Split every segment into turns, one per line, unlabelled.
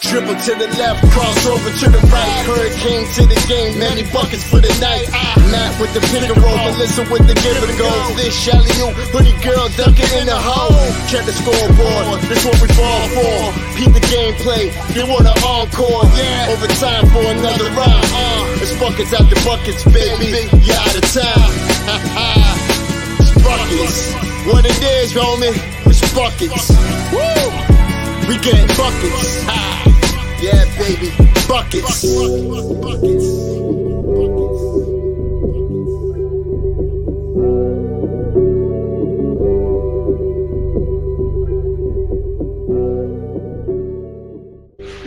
Dribble to the left, cross over to the right. Hurricane to the game, many buckets for the night. Matt with the pick and roll, Melissa with the give and go. This Shelly, you, hoodie girl dunking in the hole. Check the scoreboard, this what we fall for. Keep the gameplay, they want an encore. Yeah, overtime for another round. Uh, it's buckets out the buckets, baby. You out of time. It's buckets. What it is, homie, it's buckets. Woo! We get buckets. Ah, yeah, baby, buckets.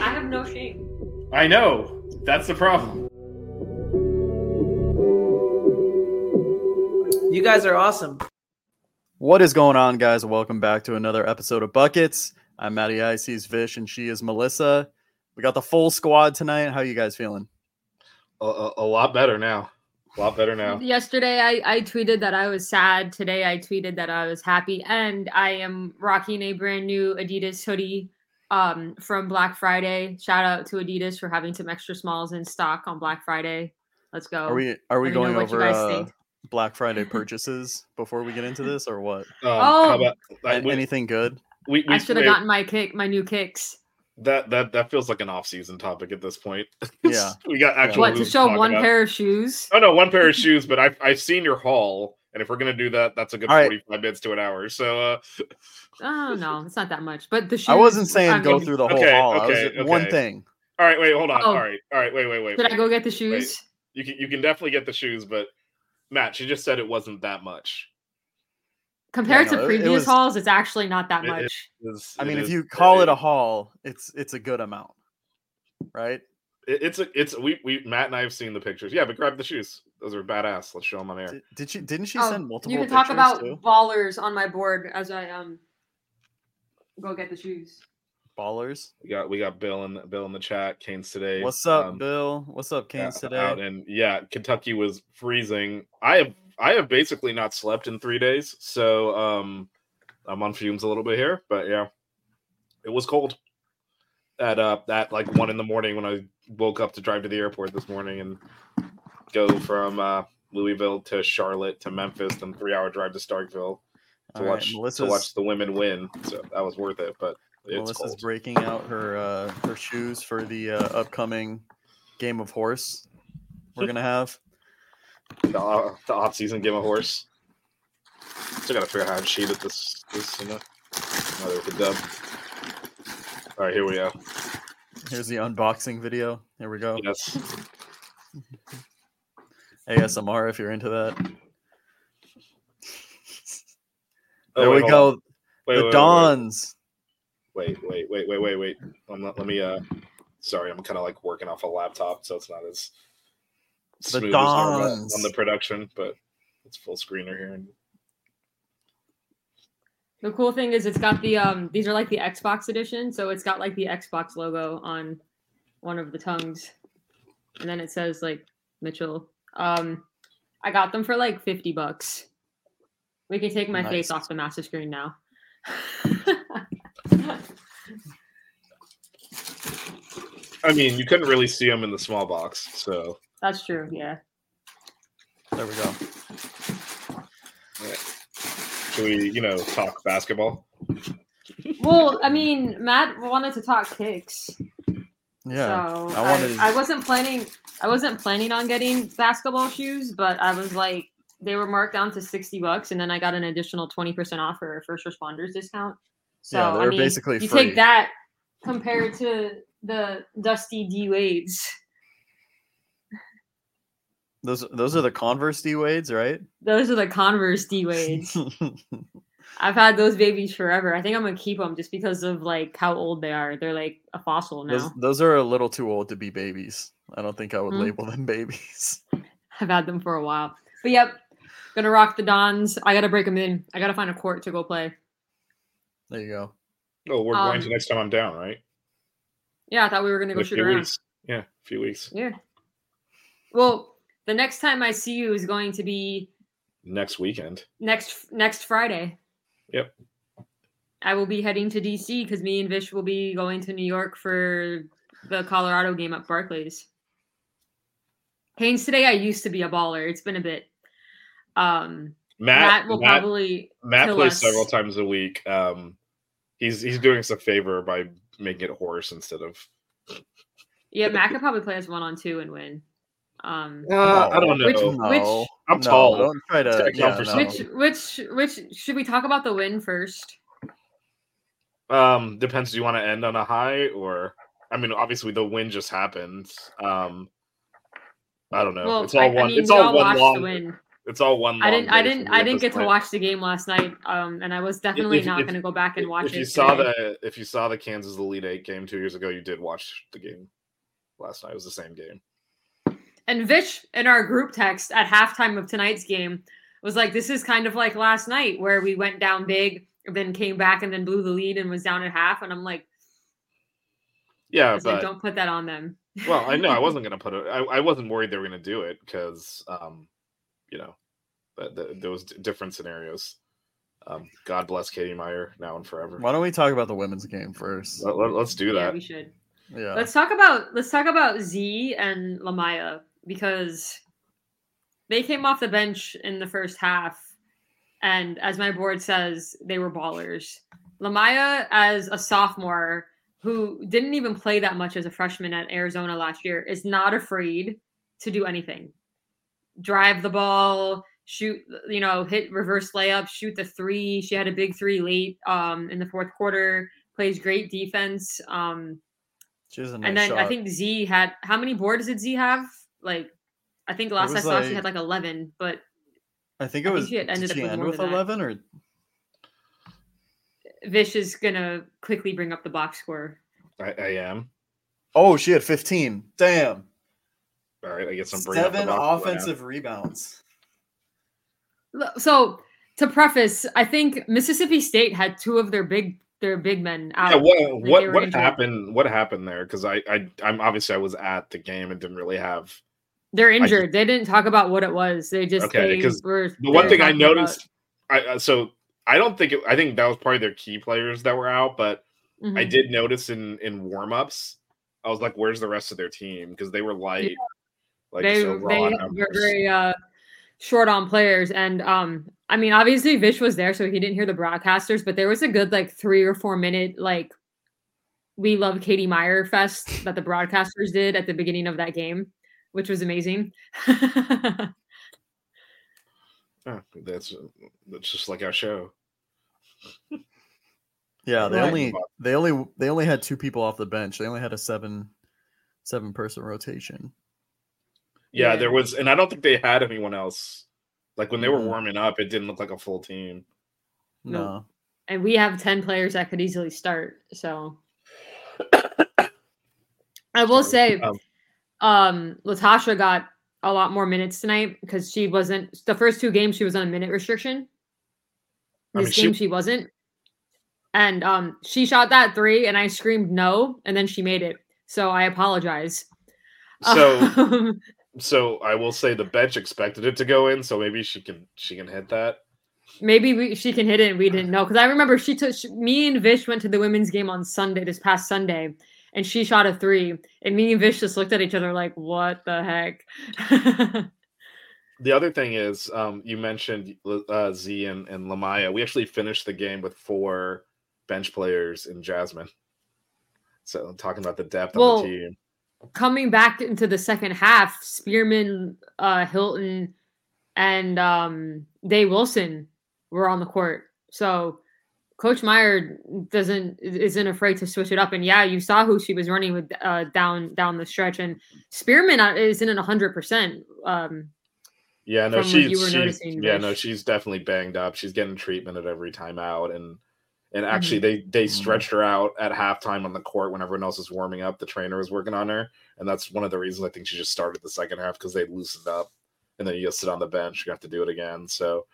I have no shame.
I know. That's the problem.
You guys are awesome.
What is going on, guys? Welcome back to another episode of Buckets. I'm Matty Ice, he's Vish, and she is Melissa. We got the full squad tonight. How you guys feeling?
A, a, a lot better now. A lot better now.
Yesterday, I, I tweeted that I was sad. Today, I tweeted that I was happy. And I am rocking a brand new Adidas hoodie um, from Black Friday. Shout out to Adidas for having some extra smalls in stock on Black Friday. Let's go.
Are we are we
Let me know
going over uh. Black Friday purchases before we get into this, or what?
Um,
Oh.
how about I,
An-
we,
Anything good?
We, we,
I should have gotten my kick, my new kicks.
that. That that feels like an off-season topic at this point.
Yeah.
we got actual.
What to show
talk
one
about.
pair of shoes?
Oh no, one pair of shoes. But I've I've seen your haul, and if we're gonna do that, that's a good
All right.
forty-five minutes to an hour. So uh,
Oh no, it's not that much. But the shoes.
I wasn't saying
I
go
mean,
through the whole
Okay,
haul. I was
okay,
one thing.
all right, wait, hold on.
Oh.
All right, all right, wait, wait, wait.
Did I go get the shoes?
You can you can definitely get the shoes, but Matt, she just said it wasn't that much.
Compared
no,
to
it- it
previous
was-
hauls, it's actually not that
It- it-
much.
It's-
I mean, if you call it a
is-
haul, it's it's a good amount, right?
It- It's a, it's we we Matt and I have seen the pictures. Yeah, but grab the shoes. Those are badass. Let's show them on air.
Did, did she? Didn't she
Oh,
send multiple?
you can talk about
too?
ballers on my board as I um go get the shoes.
ballers.
We got we got Bill in Bill in the chat. Canes today.
What's up,
um,
Bill? What's up, Canes
out-
today?
Out and yeah, Kentucky was freezing. I have I have basically not slept in three days, so um, I'm on fumes a little bit here. But yeah, it was cold. At uh, at like one in the morning when I woke up to drive to the airport this morning and go from uh, Louisville to Charlotte to Memphis, then three hour drive to Starkville to
All right,
watch to watch the women win. So that was worth it. But it's
Melissa's
cold.
breaking out her uh, her shoes for the uh, upcoming game of horse we're gonna have.
The, uh, the off season game of horse. Still gotta figure out how to cheat at this. This you know, Another with the dub. All right, here we go.
Here's the unboxing video. Here we go.
Yes,
ASMR if you're into that.
Oh,
there
wait,
we go.
Wait,
the
wait, wait,
Dons.
Wait, wait, wait, wait, wait, wait. I'm not, let me. Uh, sorry, I'm kind of like working off a laptop, so it's not as smooth as
Dons.
on the production, but it's full screener here. And
The cool thing is it's got the um these are like the Xbox edition, so it's got like the Xbox logo on one of the tongues. And then it says like Mitchell. Um I got them for like 50 bucks. We can take my face off the master screen now.
I mean, you couldn't really see them in the small box, so
That's true, yeah.
There we go.
should we, you know, talk basketball?
Well, I mean, Matt wanted to talk kicks.
Yeah.
so
I wanted
I, I wasn't planning I wasn't planning on getting basketball shoes, but I was like, they were marked down to 60 bucks, and then I got an additional 20% off for a first responders discount. So
Yeah,
I
they're
mean,
basically
you
free.
take that compared to the Dusty D Wades.
Those those are the Converse D Wades, right?
Those are the Converse D Wades. I've had those babies forever. I think I'm gonna keep them just because of like how old they are. They're like a fossil now.
those, those are a little too old to be babies. I don't think I would
Hmm.
label them babies.
I've had them for a while. But yep, gonna rock the Dons. I gotta break them in. I gotta find a court to go play.
There you go.
Oh, we're going to
Um,
next time I'm down, right?
Yeah, I thought we were gonna go shoot around.
weeks. Yeah, a few weeks.
Yeah. Well, the next time I see you is going to be
Next weekend.
next next Friday.
Yep.
I will be heading to DC because me and Vish will be going to New York for the Colorado game at Barclays. Haynes, today I used to be a baller. It's been a bit. Um,
Matt,
Matt will
Matt,
probably
Matt plays
us.
several times a week. Um, he's he's doing us a favor by making it horse instead of.
Yeah, Matt could probably play us one on two and win. Um,
Uh, I don't know.
Which-
No,
which-
I'm
no,
tall.
Don't try to. Yeah, no.
which which which should we talk about the win first?
Um, depends. Do you want to end on a high or? I mean, obviously the win just happened. Um, I don't know.
Well,
it's all
I,
one.
I mean,
it's all
all
one long.
the win.
It's all one.
I didn't. I didn't. I didn't
this
get to watch the game last night. Um, and I was definitely
if-
not going to go back and watch
if
it.
you saw
today.
the if you saw the Kansas Elite Eight game two years ago, you did watch the game last night. It was the same game.
And Vish in our group text at halftime of tonight's game was like, "This is kind of like last night where we went down big, then came back and then blew the lead and was down at half." And I'm like,
Yeah,
I was like "Don't put that on them."
well, I know I wasn't gonna put it. I, I wasn't worried they were gonna do it because, um, you know, but the, there was d- different scenarios. Um, God bless Katie Meier now and forever.
Why don't we talk about the women's game first?
Let, us do
yeah,
that.
we should.
Yeah.
Let's talk about let's talk about Z and Lamaya because they came off the bench in the first half, and as my board says, they were ballers. Lamaya, as a sophomore who didn't even play that much as a freshman at Arizona last year, is not afraid to do anything. Drive the ball, shoot, you know, hit reverse layup, shoot the three. She had a big three late um, in the fourth quarter. Plays great defense. Um,
She has a nice
and then I think Z had how many boards did Z have? Like, I think last I
was
saw she had like eleven, but
I think
I
it
think
was.
she ended
did
up
she
with
end
more
with
than that.
eleven or?
Vish is gonna quickly bring up the box score.
I, I am.
Oh, she had fifteen. Damn.
All right, I guess I'm bringing up the
Seven
box score now.
offensive rebounds.
So to preface, I think Mississippi State had two of their big their big men out.
Yeah, what
they
what what happened? What happened there? Because I I I'm obviously I was at the game and didn't really have
They're injured. they didn't talk about what it was. They just
Okay, because
were.
the one thing I
talking about-
noticed. I uh, so I don't think it, I think that was probably their key players that were out, but I
Mhm.
did notice in in warm ups, I was like, "Where's the rest of their team?" Because they were light, like
they
just
they were very uh, short on players, and um, I mean, obviously Vish was there, so he didn't hear the broadcasters, but there was a good like three or four minute like we love Katie Meier fest that the broadcasters did at the beginning of that game, which was amazing.
Yeah, that's that's just like our show.
Yeah, they
Right.
only they only they only had two people off the bench. They only had a seven seven person rotation.
Yeah,
Yeah.
there was, and I don't think they had anyone else. Like when they were warming up, it didn't look like a full team.
No.
No.
and we have 10 players that could easily start, so I will say
Um,
um Latasha got a lot more minutes tonight because she wasn't the first two games she was on a minute restriction.
I
This
mean, she-
game she wasn't. And um she shot that three and I screamed no and then she made it. So I apologize.
So
Um,
so I will say the bench expected it to go in, so maybe she can she can hit that.
maybe we, she can hit it and we didn't know because I remember she took she, me and Vish went to the women's game on Sunday this past Sunday and she shot a three and me and Vish just looked at each other like what the heck.
The other thing is, um, you mentioned uh, Z and, and Lamaya. We actually finished the game with four bench players in Jasmine. So talking about the depth
Well,
of the team.
coming back into the second half, Spearman, uh, Hylton, and um, Day Wilson were on the court. So Coach Meier doesn't isn't afraid to switch it up. And yeah, you saw who she was running with uh, down down the stretch, and Spearman uh, isn't at hundred percent. Um,
yeah, no, she's,
you were
she's
noticing,
yeah,
Vish.
no, she's definitely banged up. She's getting treatment at every time out, and and
Mm-hmm.
actually they they
Mhm.
stretched her out at halftime on the court when everyone else was warming up. The trainer was working on her, and that's one of the reasons I think she just started the second half because they loosened up, and then you just sit on the bench. You have to do it again. So,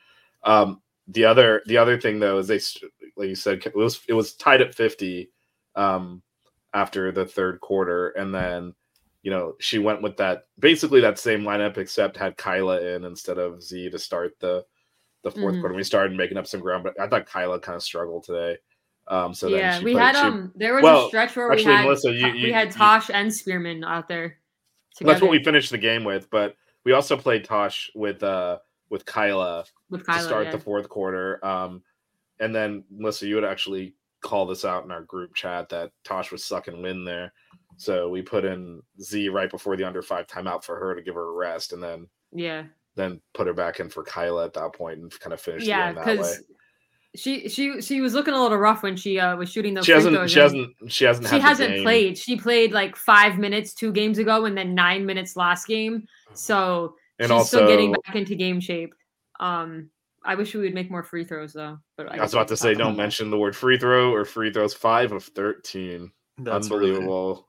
um, the other the other thing though is they like you said it was it was tied at fifty, um, after the third quarter, and then you know, she went with that basically that same lineup except had Kyla in instead of Z to start the the 4th
Mhm.
quarter. We started making up some ground, but I thought Kyla kind of struggled today. Um, so
yeah, we
played-
had
she-
um. There was
well,
a stretch where
actually,
we had
Melissa, you-
we
you-
had
you-
Tosh and Spearman out there.
that's what we finished the game with. But we also played Tosh with uh with Kyla
with
to start
yeah.
the fourth quarter. Um, and then Melissa, you would actually call this out in our group chat that Tosh was sucking wind there. So we put in Z right before the under five timeout for her to give her a rest, and then
yeah,
then put her back in for Kyla at that point and kind of finish
yeah,
the game that way.
she she she was looking a little rough when she uh was shooting those.
She hasn't
throws
she hasn't she hasn't
She hasn't played. She played like five minutes two games ago, and then nine minutes last game. So
and
she's
also
still getting back into game shape. Um, I wish we would make more free throws though. But
I was about to say don't mention the word free throw or free throws five of 13
That's really-
unbelievable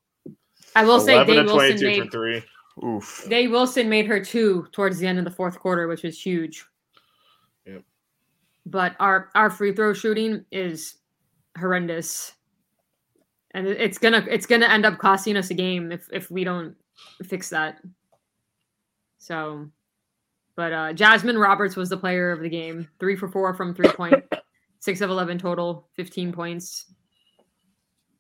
I will say
11 Day
Wilson made
for three
Oof.
Day Wilson made her two towards the end of the fourth quarter, which was huge.
Yep.
But our our free throw shooting is horrendous, and it's gonna it's gonna end up costing us a game if if we don't fix that. So, but uh Jasmine Roberts was the player of the game, three for four from three point, six of eleven total, fifteen points.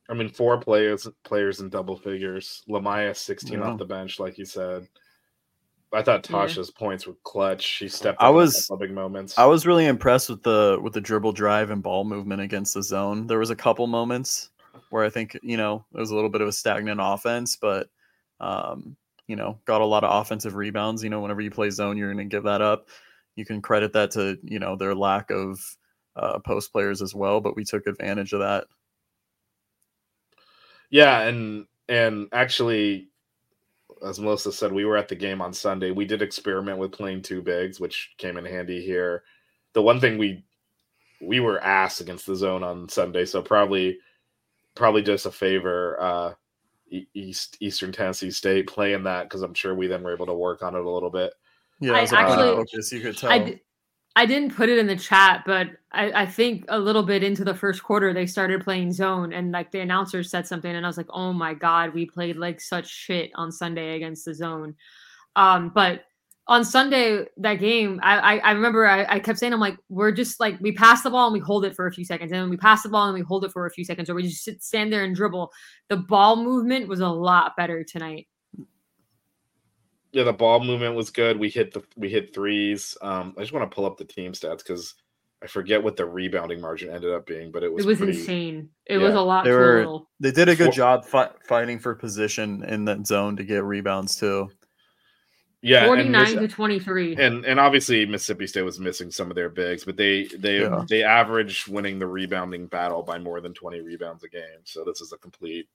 I mean four players players in double figures Lamaya 16
Yeah.
off the bench like you said I thought
Yeah.
Tasha's points were clutch she stepped
I
up in a
was-
big moments
I was really impressed with the with the dribble drive and ball movement against the zone. There was a couple moments where I think you know there was a little bit of a stagnant offense, but um, you know got a lot of offensive rebounds. You know, whenever you play zone, you're going to give that up. You can credit that to you know their lack of uh, post players as well, but we took advantage of that.
Yeah, and and actually, as Melissa said, we were at the game on Sunday. We did experiment with playing two bigs, which came in handy here. The one thing we we were ass against the zone on Sunday, so probably probably just a favor. Uh, East Eastern Tennessee State playing that because I'm sure we then were able to work on it a little bit.
Yeah,
I
it was a
actually-
focus. You could tell.
I, d- I didn't put it in the chat, but I, I think a little bit into the first quarter they started playing zone, and like the announcer said something, and I was like, "Oh my god, we played like such shit on Sunday against the zone." Um, but on Sunday that game, I I, I remember I, I kept saying, "I'm like, we're just like we pass the ball and we hold it for a few seconds, and then we pass the ball and we hold it for a few seconds, or we just sit, stand there and dribble." The ball movement was a lot better tonight.
Yeah, the ball movement was good. We hit the we hit threes. Um, I just want to pull up the team stats because I forget what the rebounding margin ended up being, but it was
it was
pretty,
insane. It was a lot
They were-
little.
They did a good
For-
job fi- fighting for position in that zone to get rebounds too.
Yeah, and
49
Miss-
to 23.
and and obviously Mississippi State was missing some of their bigs, but they they
Yeah.
they averaged winning the rebounding battle by more than twenty rebounds a game. So this is a complete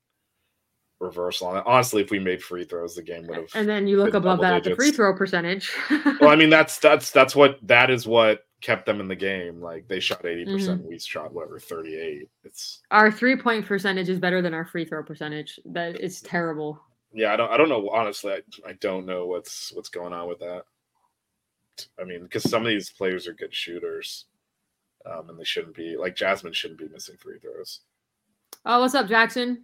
reversal on it. Honestly, if we made free throws, the game would have.
And then you look above that at the free throw percentage.
well, I mean that's that's that's what that is what kept them in the game. Like they shot 80%, percent
Mm-hmm.
we shot whatever thirty eight. It's
our three point percentage is better than our free throw percentage. That is terrible.
Yeah. I don't I don't know honestly. I I don't know what's what's going on with that. I mean, because some of these players are good shooters. Um, and they shouldn't be like Jasmine shouldn't be missing free throws.
Oh, what's up, Jackson?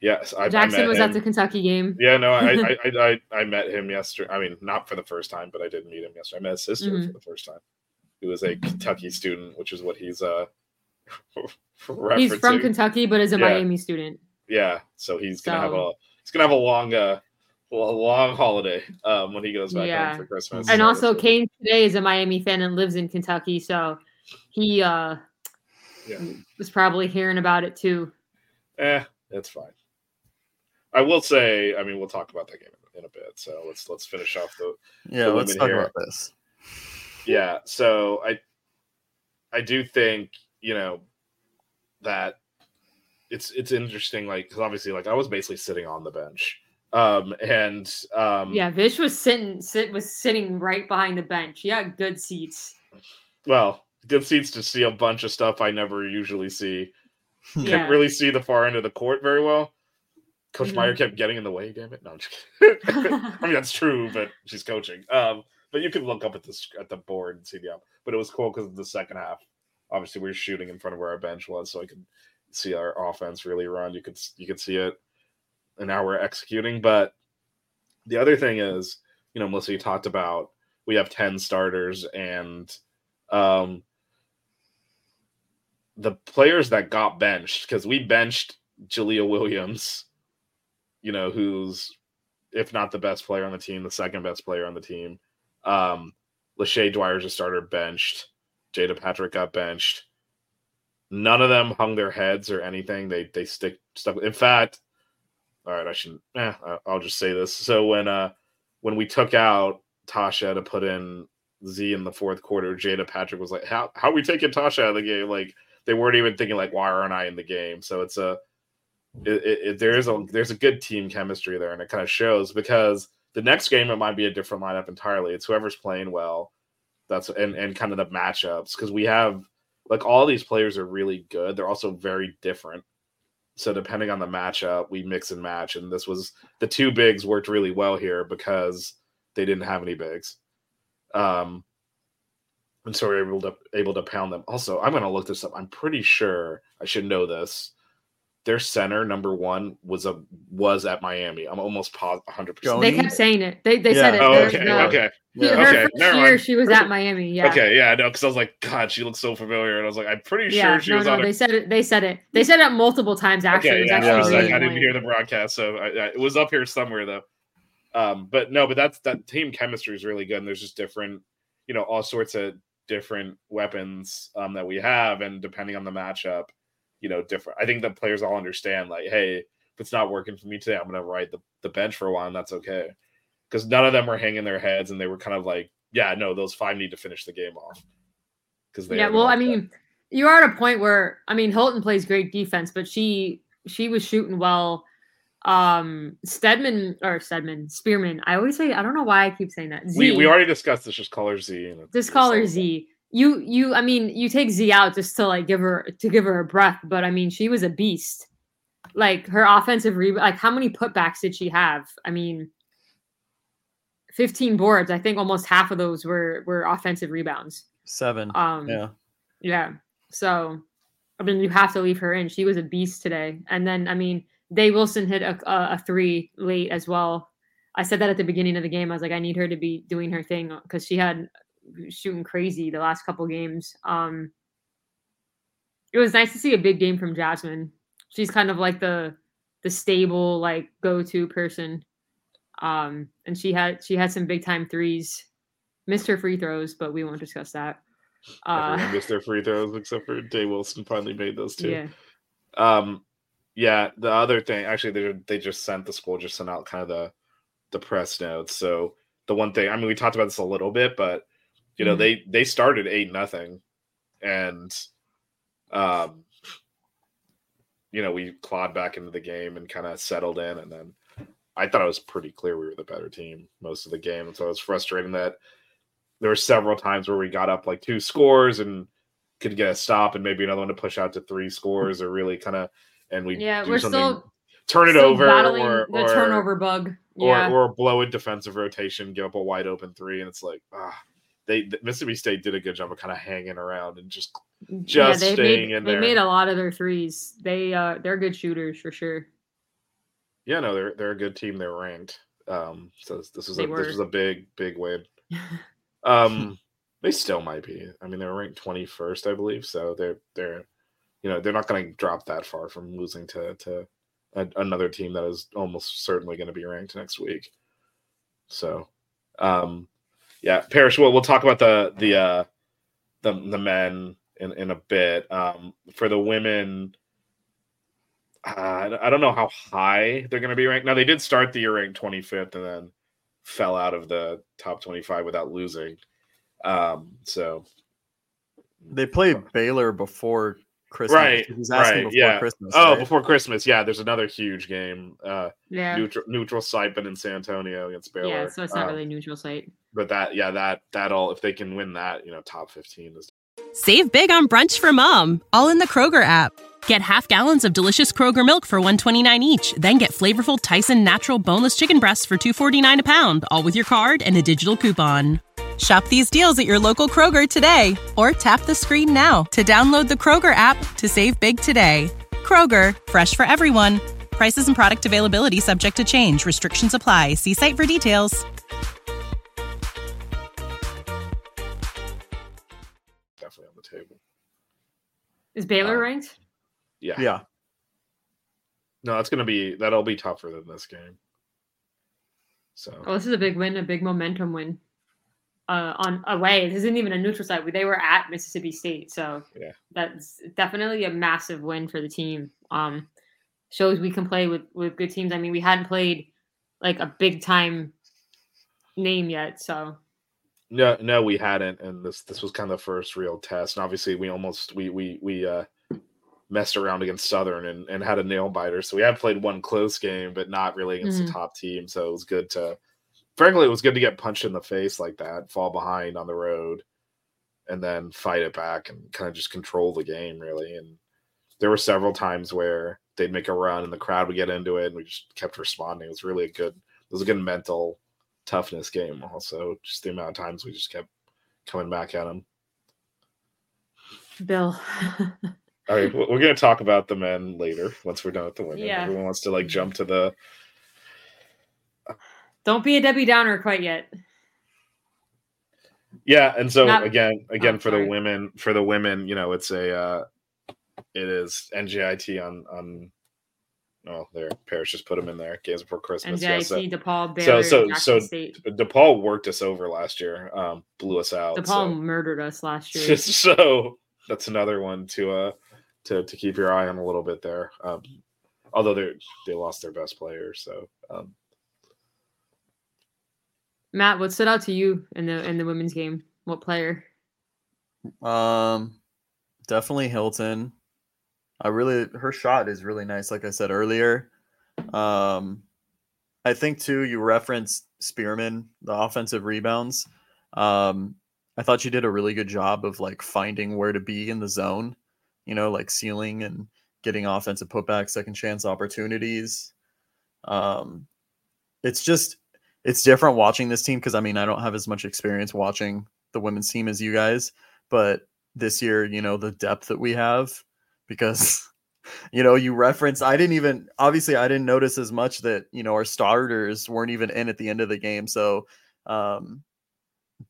Yes, I, I
Jackson
met
was
him.
at the Kentucky game.
Yeah, no, I, I, I, I, I met him yesterday. I mean, not for the first time, but I did meet him yesterday. I met his sister
Mhm.
for the first time. He was a Kentucky student, which is what he's uh.
He's from. Kentucky, but is a
Yeah.
Miami student.
Yeah, so he's gonna have a he's gonna have a long uh a long holiday um when he goes back
Yeah.
home for Christmas.
And also,
that's-
Kane today is a Miami fan and lives in Kentucky, so he uh
Yeah.
was probably hearing about it too.
eh, it's fine. I will say, I mean, we'll talk about that game in a bit. So let's let's finish off the
yeah.
the
let's talk
here.
about this.
yeah. So I I do think you know that it's it's interesting, like because obviously, like I was basically sitting on the bench, um, and um,
Yeah, Vish was sitting sit was sitting right behind the bench. He had good seats.
well, good seats to see a bunch of stuff I never usually see.
Yeah.
Couldn't really see the far end of the court very well. Coach
Mhm.
Meier kept getting in the way. Damn it! No, I'm just kidding. I mean that's true, but she's coaching. Um, but you can look up at this at the board and see the out. But it was cool because of the second half, obviously, we were shooting in front of where our bench was, so I could see our offense really run. You could you could see it, and now we're executing. But the other thing is, you know, Melissa, you talked about we have ten starters, and um, the players that got benched because we benched Jalea Williams, you know, who's if not the best player on the team, the second best player on the team. Um, Lachey Dwyer's a starter benched. Jada Patrick got benched. None of them hung their heads or anything. They they stick stuck. In fact, all right, I shouldn't. Eh, I'll just say this. So when uh when we took out Tasha to put in Z in the fourth quarter, Jada Patrick was like, "How how are we taking Tasha out of the game?" Like they weren't even thinking like, "Why aren't I in the game?" So it's a it, it, it- there is a there's a good team chemistry there, and it kind of shows because the next game it might be a different lineup entirely. It's whoever's playing well. That's and and kind of the matchups because we have like all these players are really good. They're also very different. So depending on the matchup, we mix and match. And this was the two bigs worked really well here because they didn't have any bigs. Um, and so we are able to able to pound them. Also, I'm gonna look this up. I'm pretty sure I should know this. Their center number one was a was at Miami. I'm almost positive 100. percent
they kept saying it. They they
Yeah.
said it.
Oh,
They're-
okay,
no.
okay,
He-
Yeah.
her
Okay,
first
never
year,
mind.
she was at Miami. Yeah.
okay. Yeah, I know because I was like, God, she looks so familiar, and I was like, I'm pretty
Yeah,
sure she
no,
was
no,
on.
they
a
said it. They said it. They said it multiple times. Actually,
Okay, yeah,
actually
I,
yeah,
like,
really
I didn't hear the broadcast, so I, I, it was up here somewhere though. Um, but no, but that's that team chemistry is really good, and there's just different, you know, all sorts of different weapons um, that we have, and depending on the matchup, you know, different. I think the players all understand, like, hey, if it's not working for me today, I'm to ride the, the bench for a while, and that's okay, because none of them were hanging their heads, and they were kind of like, yeah, no, those five need to finish the game off. Because they
Yeah, well, I mean, you are at a point where I mean, Hylton plays great defense, but she she was shooting well. Um, Stedman or Stedman Spearman. I always say I don't know why I keep saying that. Z,
we we already discussed this. Just call her Z. And
just call her Z. You you I mean, you take Z out just to like give her to give her a breath, but I mean, she was a beast. Like her offensive rebound, like how many putbacks did she have? I mean, 15 boards. I think almost half of those were were offensive rebounds.
Seven.
Um
yeah.
yeah. So, I mean, you have to leave her in. She was a beast today. And then, I mean, Day Wilson hit a, a, a three late as well. I said that at the beginning of the game. I was like, I need her to be doing her thing because she had shooting crazy the last couple games. Um, it was nice to see a big game from Jasmine. She's kind of like the the stable like go to person. Um, and she had she had some big time threes. Missed her free throws, but we won't discuss that. Uh,
Everyone missed their free throws except for Day Wilson finally made those two.
yeah.
Um, yeah. The other thing, actually, they they just sent the school just sent out kind of the the press notes. So the one thing, I mean, we talked about this a little bit, but you know,
Mhm.
they they started eight nothing, and um, you know, we clawed back into the game and kind of settled in, and then I thought it was pretty clear we were the better team most of the game, and so it was frustrating that there were several times where we got up like two scores and could get a stop and maybe another one to push out to three scores or really kind of and we
Yeah, we're
something,
still
turn it
still
over
battling
or,
the
or
turnover bug.
or, or blow a defensive rotation, give up a wide open three, and it's like ah, they Mississippi State did a good job of kind of hanging around and just just
they
staying
made,
in
they
there.
They made a lot of their threes. They uh they're good shooters for sure.
yeah no they're they're a good team they're ranked um so this, this was
They
a
were.
this was a big big win um they still might be I mean they were ranked 21st I believe so they're they're you know they're not going to drop that far from losing to to a, another team that is almost certainly going to be ranked next week so um yeah Parrish we'll, we'll talk about the the uh the the men in in a bit um for the women uh, I don't know how high they're going to be ranked. Now they did start the year ranked 25th and then fell out of the top 25 without losing. Um, so
They played Baylor before Christmas.
right,
He's asking
right,
before
yeah.
Christmas.
oh,
right?
before Christmas, yeah. There's another huge game. Uh,
Yeah.
neutral neutral Saipan in San Antonio against Baylor.
Yeah, so it's not
Um,
really a neutral site.
But that, yeah, that that'll if they can win that, you know, top 15 is
Save big on brunch for mom, all in the Kroger app. Get half gallons of delicious Kroger milk for 129 each, then get flavorful Tyson natural boneless chicken breasts for 249 a pound, all with your card and a digital coupon. Shop these deals at your local Kroger today or tap the screen now to download the Kroger app to save big today. Kroger, fresh for everyone. Prices and product availability subject to change. Restrictions apply. See site for details.
definitely on the table.
Is Baylor
um,
ranked?
Yeah.
yeah.
No, that's gonna be that'll be tougher than this game. So
Oh, this is a big win, a big momentum win. Uh, on away. This isn't even a neutral site. They were at Mississippi State, so
Yeah.
that's definitely a massive win for the team. Um, shows we can play with with good teams. I mean, we hadn't played like a big time name yet, so
no, no, we hadn't, and this this was kind of the first real test. And obviously, we almost we we we uh messed around against Southern and, and had a nail biter. So we have played one close game, but not really against
Mhm.
the top team. So it was good to, frankly, it was good to get punched in the face like that, fall behind on the road, and then fight it back and kind of just control the game really. And there were several times where they'd make a run and the crowd would get into it, and we just kept responding. It was really a good, it was a good mental toughness game. Also, just the amount of times we just kept coming back at them.
Bill.
All right, we're going to talk about the men later once we're done with the women.
Yeah.
Everyone wants to like jump to the
Don't be a Debbie Downer quite yet.
yeah, and so
Not-
again, again
oh,
for
sorry.
the women, for the women, you know, it's a uh it is NJIT on on. Oh, there, Parrish just put them in there. Games before Christmas. Yeah, so
DePaul, Baylor,
so-
Jackson
so
State.
DePaul worked us over last year. Um, blew us out.
DePaul
so-
murdered us last year.
so that's another one to uh to to keep your eye on a little bit there. Um, although they they lost their best player, so um,
Matt, what stood out to you in the in the women's game? What player?
Um, definitely Hylton. I really her shot is really nice. Like I said earlier, um, I think too. You referenced Spearman, the offensive rebounds. Um, I thought she did a really good job of like finding where to be in the zone. You know, like sealing and getting offensive putback, second chance opportunities. Um, it's just it's different watching this team because I mean I don't have as much experience watching the women's team as you guys, but this year, you know, the depth that we have because you know, you reference I didn't even obviously I didn't notice as much that, you know, our starters weren't even in at the end of the game. So um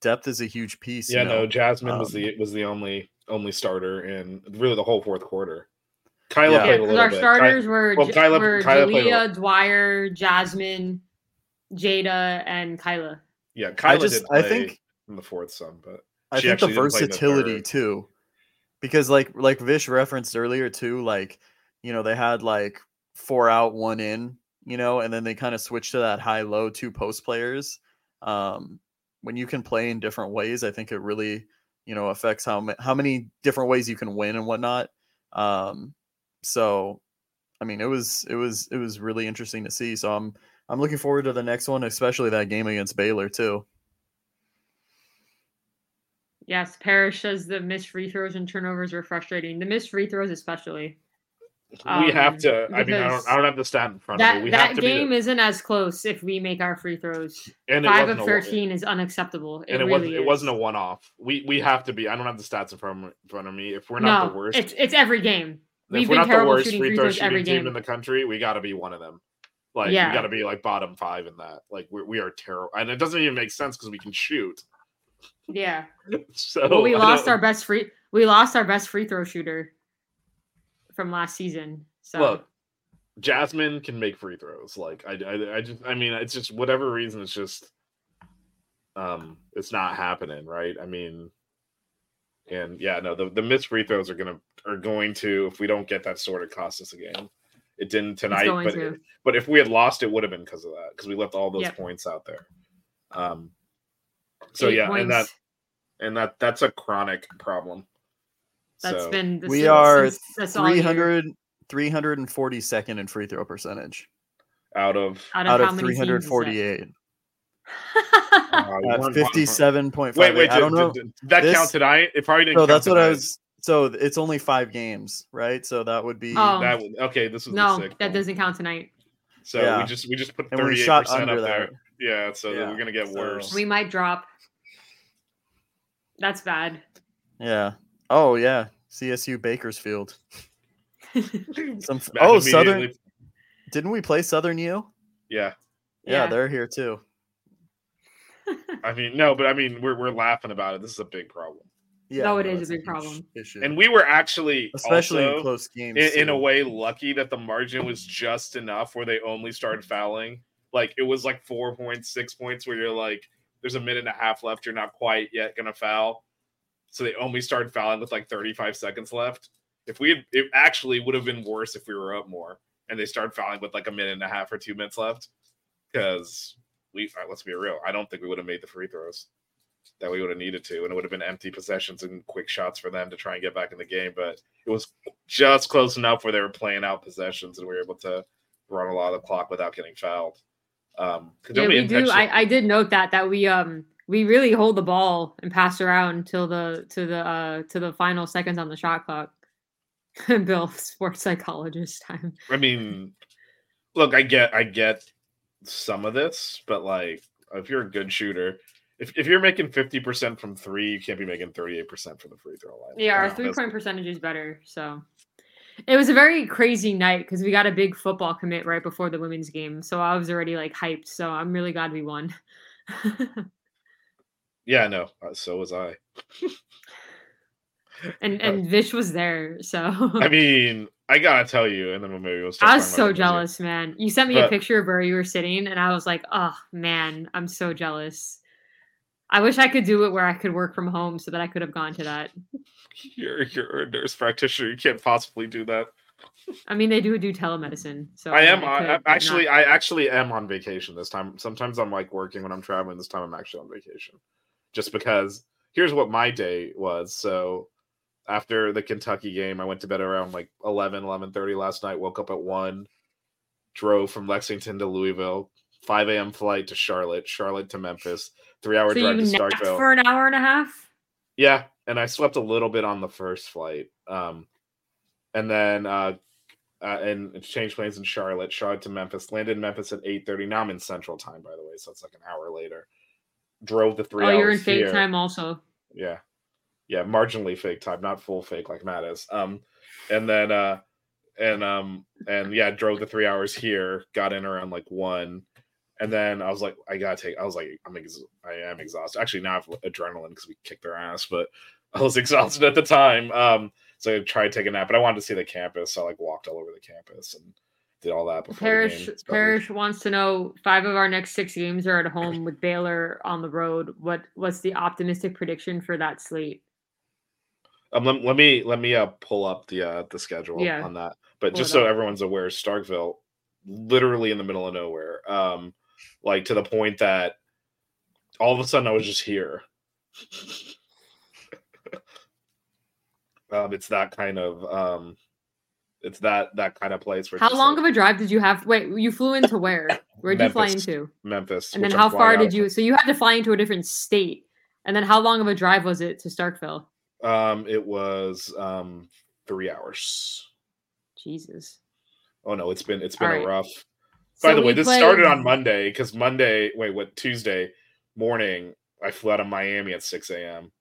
depth is a huge piece.
yeah,
you know?
no, Jasmine was
um,
the was the only only starter in really the whole fourth quarter. Kyla
Yeah.
Yeah,
played a little
our
bit. Ky-
starters were,
well,
J-
Kyla-
were
Kyla played a
Jalea, Dwyer, Jasmine, Jada, and Kyla.
yeah, Kyla
I just
did
I think
in the fourth some, but
I think the
actually didn't play in the
versatility too, because like like Vish referenced earlier too, like you know they had like four out, one in, you know, and then they kind of switched to that high low two post players. Um, when you can play in different ways, I think it really you know affects how ma- how many different ways you can win and whatnot. Um, so I mean, it was it was it was really interesting to see. So I'm I'm looking forward to the next one, especially that game against Baylor too.
Yes, Parrish says the missed free throws and turnovers were frustrating. The missed free throws, especially.
we have
Um,
to. I mean, I don't. I don't have the stat in front of me. We
that
have to be
game
the-
isn't as close if we make our free throws.
and
Five
wasn't
of
a
is unacceptable. It
and it
really
wasn't.
is.
It wasn't a one-off. We we have to be. I don't have the stats in front of, in front of me. If we're
no,
not the worst,
It's it's every game.
if
We've
we're
been
not the
terrible
worst
shooting
free
free
throw
throws every
shooting team
game.
in the country, we got to be one of them. Like
Yeah.
we got to be like bottom five in that. Like we we are terrible, and it doesn't even make sense because we can shoot.
Yeah.
So
Well, we lost our best free. We lost our best free throw shooter from last season. So
Look, Jasmine can make free throws. Like I, I, I just, I mean, it's just whatever reason, it's just, um, it's not happening, right? I mean, and yeah, no, the the missed free throws are gonna are going to if we don't get that sorted cost us a game. It didn't tonight,
going
but
to.
but if we had lost, it would have been because of that because we left all those
Yep.
points out there. Um. So
Eight
yeah, and that and that that's a chronic problem.
That's
So-
been the
We
since-
are
since- that's
300, 342nd in free throw percentage
out of
out of,
out
how
of
many teams is that?
348
uh,
at
one-
57.5
Wait, wait,
i don't
did,
know
did- did that
This-
count tonight? It probably didn't.
so
count
that's what i was so it's only five games right so that would be
Oh.
That would- okay, this was the
no, that
one.
doesn't count tonight.
So
Yeah.
we just we just put
and we
thirty eight percent
under
up there. Yeah, so
Yeah,
we're gonna get
so-
worse.
We might drop. That's bad.
yeah oh yeah csu bakersfield some
Back
oh southern didn't we play southern u
Yeah,
yeah,
Yeah.
they're here too
I mean no, but I mean we're we're laughing about it. This is a big problem,
yeah
No, it is a big
huge
problem.
issue
and we were actually
especially
also,
in close games
in, in a way lucky that the margin was just enough where they only started fouling. Like it was like four points, six points, where you're like, there's a minute and a half left. You're not quite yet gonna foul, so they only started fouling with like 35 seconds left. If we had, it actually would have been worse if we were up more, and they started fouling with like a minute and a half or two minutes left, because we let's be real. I don't think we would have made the free throws that we would have needed to, and it would have been empty possessions and quick shots for them to try and get back in the game. But it was just close enough where they were playing out possessions and we were able to run a lot of the clock without getting fouled. Um,
yeah, we do. I, I did note that that we um we really hold the ball and pass around till the to the uh to the final seconds on the shot clock. Bill, sports psychologist time.
I mean, look, I get, I get some of this, but like, if you're a good shooter, if, if you're making fifty percent from three, you can't be making thirty eight percent from the free throw line.
Yeah, our three point percentage is better. So it was a very crazy night because we got a big football commit right before the women's game. So I was already like hyped. So I'm really glad we won.
Yeah, no, uh, so was I.
and and Vish was there. So
I mean, I gotta tell you, and then maybe we'll start
I was so
about the game.
jealous, man. You sent me a picture of where you were sitting, and I was like, oh man, I'm so jealous. I wish I could do it where I could work from home so that I could have gone to that.
You're you're a nurse practitioner. You can't possibly do that.
I mean, they do do telemedicine. So
I am.
could,
I, I actually,
not-
I actually am on vacation this time. Sometimes I'm like working when I'm traveling. This time I'm actually on vacation, just because. Here's what my day was. So after the Kentucky game, I went to bed around like 11, 11.30 last night. Woke up at one. Drove from Lexington to Louisville. 5 a.m. flight to Charlotte. Charlotte to Memphis. Three hour
so
drive to Starkville.
for an hour and a half.
Yeah, and I slept a little bit on the first flight. Um, and then uh, uh and changed planes in Charlotte, Charlotte to Memphis, landed in Memphis at 8:30. Now I'm in Central Time, by the way, so it's like an hour later. Drove the three
oh,
hours Oh,
you're in fake
here.
time also.
Yeah. Yeah, marginally fake time, not full fake like Matt is. Um and then uh and um and yeah, drove the three hours here, got in around like one. And then I was like, I gotta take. I was like, I'm ex- I am exhausted. Actually, now I have adrenaline because we kicked their ass, but I was exhausted at the time. Um, so I tried to take a nap, but I wanted to see the campus. So I like walked all over the campus and did all that before game.
Parrish wants to know five of our next six games are at home with Baylor on the road. What what's the optimistic prediction for that slate?
Um, let, let me let me uh pull up the uh the schedule
Yeah.
on that. But
Pull
just so
up.
everyone's aware, Starkville, literally in the middle of nowhere. Um, like to the point that all of a sudden I was just here. um, it's that kind of um, it's that that kind of place where
How long
like
of a drive did you have? Wait, you flew into where? Where'd you fly into?
Memphis,
And then
I'm
how far did you? So you had to fly into a different state. And then how long of a drive was it to Starkville?
Um, it was um three hours.
Jesus.
Oh no, it's been it's been
All
a
right.
rough By
So
the way, this
played-
started on Monday because Monday, wait, what Tuesday morning, I flew out of Miami at 6 a.m.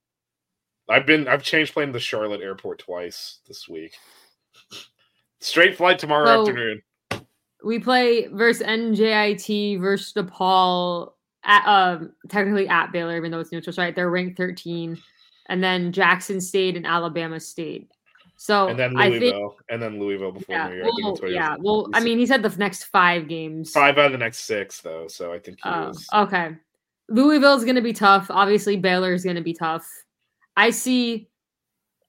I've been I've changed plane to the Charlotte airport twice this week. Straight flight tomorrow
So-
afternoon.
We play versus NJIT versus DePaul at um technically at Baylor, even though it's neutral, right? They're ranked 13. And then Jackson State and Alabama State. So
And then Louisville.
think
and then Louisville before
yeah,
New Year.
Well,
that's what he
yeah. Well, I mean, he said the next five games.
five out of the next six though, so I think he
Oh,
was
okay. Louisville's going to be tough. Obviously, Baylor's going to be tough. I see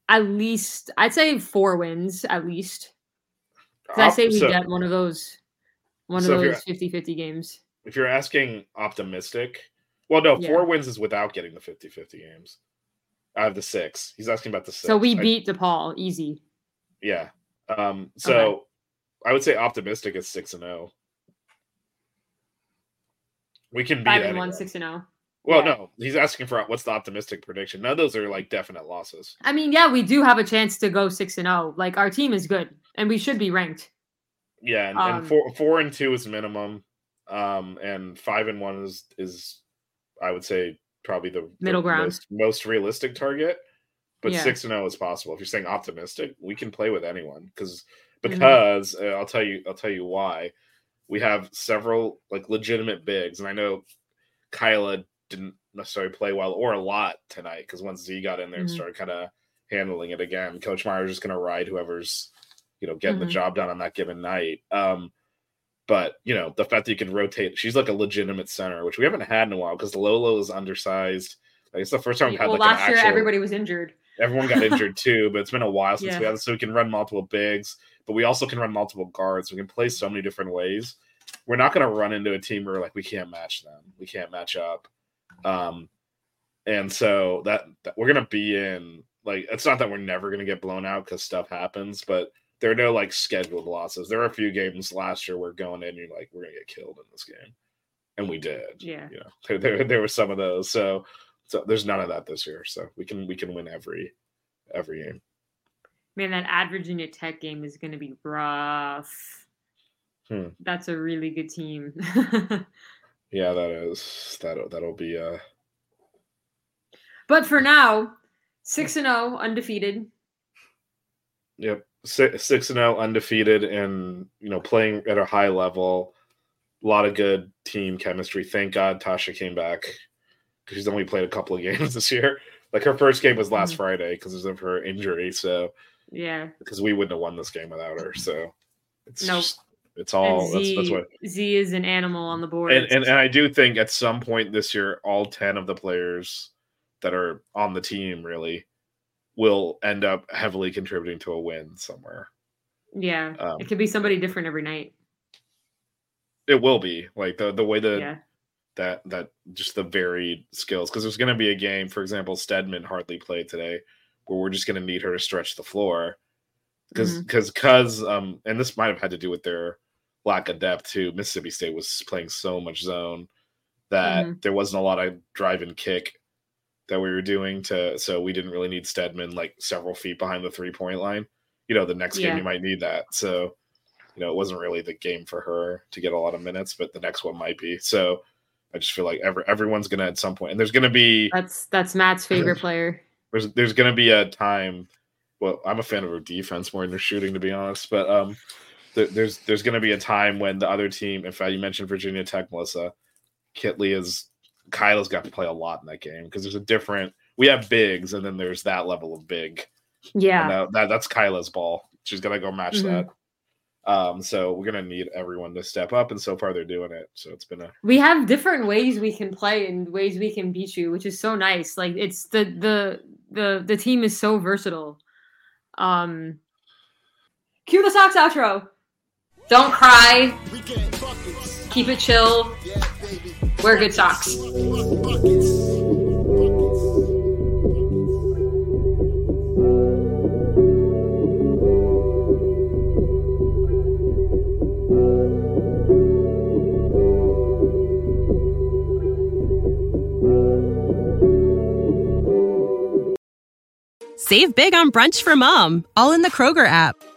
at least, I'd say four wins at least. I say we
so-
get one of those, one
so
of those 50-50 games.
if you're asking optimistic, well, no,
Yeah.
four wins is without getting the 50-50 games. Out of the six, he's asking about the six.
So we
I-
beat DePaul easy.
yeah. Um. So I would say optimistic is six and zero. We can beat
Five and
anyone.
one, six and oh. zero.
Well,
yeah.
no, he's asking for what's the optimistic prediction. None of those are like definite losses.
I mean, yeah, we do have a chance to go six and zero. Like our team is good, and we should be ranked.
Yeah, and,
Um,
and four four and two is minimum, um, and five and one is is I would say probably the, the
Middle ground.
most, most realistic target. But
Yeah.
six and zero is possible. If you're saying optimistic, we can play with anyone because
Mhm.
because uh, I'll tell you I'll tell you why. We have several like legitimate bigs, and I know Kyla didn't necessarily play well or a lot tonight because once Z got in there and
Mhm.
started kind of handling it again, Coach Meier's just going to ride whoever's you know getting
Mhm.
the job done on that given night. Um, but you know the fact that you can rotate, she's like a legitimate center, which we haven't had in a while because Lolo is undersized. Like it's the first time we've had
well,
like
last
an
year everybody was injured.
Everyone got injured too, but it's been a while since
Yeah.
we had so we can run multiple bigs, but we also can run multiple guards. We can play so many different ways. We're not going to run into a team where like we can't match them. We can't match up. Um and so that, that we're going to be in like it's not that we're never going to get blown out cuz stuff happens, but there are no like scheduled losses. There are a few games last year where going in you're like we're going to get killed in this game. And we did
Yeah.
you know there, there, there were some of those so so there's none of that this year so we can we can win every every game
Man, that at Virginia Tech game is going to be rough.
Hmm.
That's a really good team.
yeah that is that that'll be uh
but for now, six and zero, undefeated.
yep six, and zero undefeated and you know playing at a high level a lot of good team chemistry thank god tasha came back because she's only played a couple of games this year like her first game was last
Mhm.
friday because of her injury so
Yeah.
because we wouldn't have won this game without her so it's
Nope.
just- it's all
and
that's,
Z,
that's what
Z is an animal on the board.
and, and and I do think at some point this year, all ten of the players that are on the team really will end up heavily contributing to a win somewhere.
yeah,
um,
it could be somebody different every night.
It will be like the the way that
yeah.
that that just the varied skills because there's going to be a game, for example, Stedman hardly played today, where we're just going to need her to stretch the floor because because because um and this might have had to do with their lack of depth too. Mississippi State was playing so much zone that
Mhm.
there wasn't a lot of drive and kick that we were doing to so we didn't really need Stedman like several feet behind the three point line. You know, the next game you might need that. So, you know, it wasn't really the game for her to get a lot of minutes, but the next one might be. So I just feel like every everyone's gonna at some point and there's gonna be
That's that's Matt's favorite player.
there's there's gonna be a time. Well, I'm a fan of her defense more than her shooting, to be honest. But um, there, there's there's gonna be a time when the other team. In fact, you mentioned Virginia Tech, Melissa. Kitley is Kyla's got to play a lot in that game because there's a different. We have bigs, and then there's that level of big. And
Yeah.
that, that that's Kyla's ball. She's gonna go match
Mhm.
that. Um, so we're gonna need everyone to step up, and so far they're doing it. So it's been a
we have different ways we can play and ways we can beat you, which is so nice. Like it's the the the the team is so versatile. Um Cue the socks outro. Don't cry.
We get buckets.
Keep it chill. Wear good socks.
Save big on brunch for mom, all in the Kroger app.